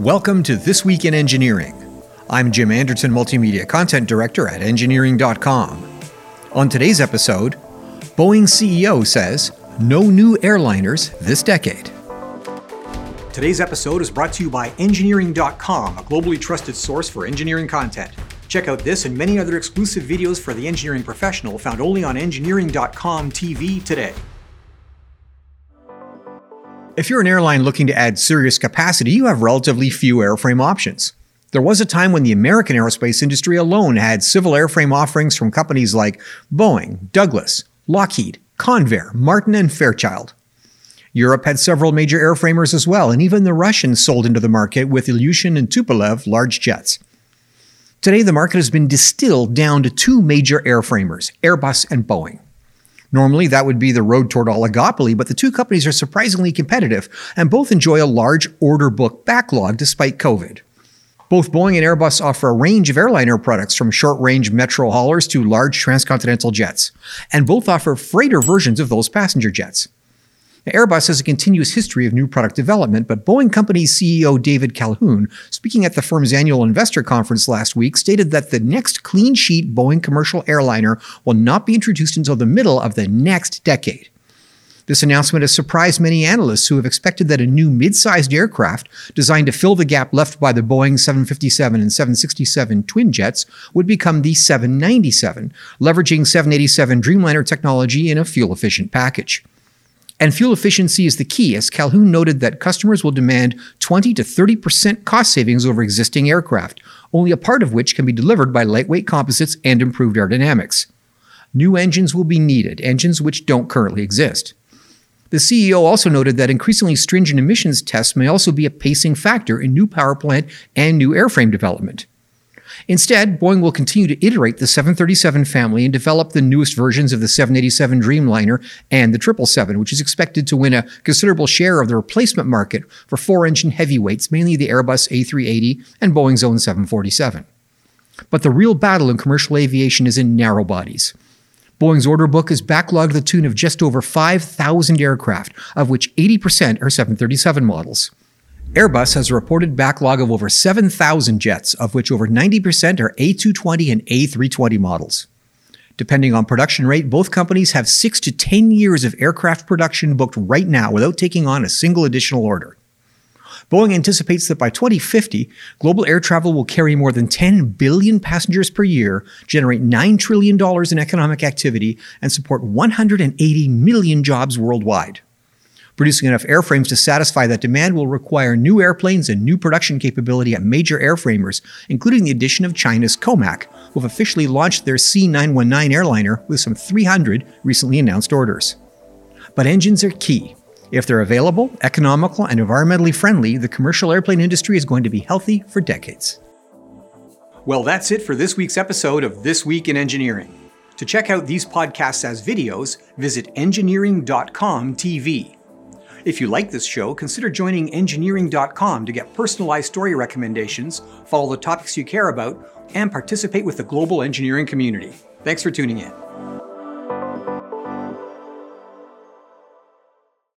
Welcome to This Week in Engineering. I'm Jim Anderson, Multimedia Content Director at Engineering.com. On today's episode, Boeing CEO says no new airliners this decade. Today's episode is brought to you by Engineering.com, a globally trusted source for engineering content. Check out this and many other exclusive videos for the engineering professional found only on Engineering.com TV today. If you're an airline looking to add serious capacity, you have relatively few airframe options. There was a time when the American aerospace industry alone had civil airframe offerings from companies like Boeing, Douglas, Lockheed, Convair, Martin, and Fairchild. Europe had several major airframers as well, and even the Russians sold into the market with Ilyushin and Tupolev large jets. Today, the market has been distilled down to two major airframers, Airbus and Boeing. Normally, that would be the road toward oligopoly, but the two companies are surprisingly competitive and both enjoy a large order book backlog despite COVID. Both Boeing and Airbus offer a range of airliner products from short range metro haulers to large transcontinental jets, and both offer freighter versions of those passenger jets. Airbus has a continuous history of new product development, but Boeing Company CEO David Calhoun, speaking at the firm's annual investor conference last week, stated that the next clean sheet Boeing commercial airliner will not be introduced until the middle of the next decade. This announcement has surprised many analysts who have expected that a new mid sized aircraft designed to fill the gap left by the Boeing 757 and 767 twin jets would become the 797, leveraging 787 Dreamliner technology in a fuel efficient package. And fuel efficiency is the key, as Calhoun noted that customers will demand 20 to 30% cost savings over existing aircraft, only a part of which can be delivered by lightweight composites and improved aerodynamics. New engines will be needed, engines which don't currently exist. The CEO also noted that increasingly stringent emissions tests may also be a pacing factor in new power plant and new airframe development. Instead, Boeing will continue to iterate the 737 family and develop the newest versions of the 787 Dreamliner and the 777, which is expected to win a considerable share of the replacement market for four engine heavyweights, mainly the Airbus A380 and Boeing's own 747. But the real battle in commercial aviation is in narrow bodies. Boeing's order book is backlogged to the tune of just over 5,000 aircraft, of which 80% are 737 models. Airbus has a reported backlog of over 7,000 jets, of which over 90% are A220 and A320 models. Depending on production rate, both companies have 6 to 10 years of aircraft production booked right now without taking on a single additional order. Boeing anticipates that by 2050, global air travel will carry more than 10 billion passengers per year, generate $9 trillion in economic activity, and support 180 million jobs worldwide. Producing enough airframes to satisfy that demand will require new airplanes and new production capability at major airframers, including the addition of China's Comac, who have officially launched their C919 airliner with some 300 recently announced orders. But engines are key. If they're available, economical, and environmentally friendly, the commercial airplane industry is going to be healthy for decades. Well, that's it for this week's episode of This Week in Engineering. To check out these podcasts as videos, visit engineering.com TV. If you like this show, consider joining engineering.com to get personalized story recommendations, follow the topics you care about, and participate with the global engineering community. Thanks for tuning in.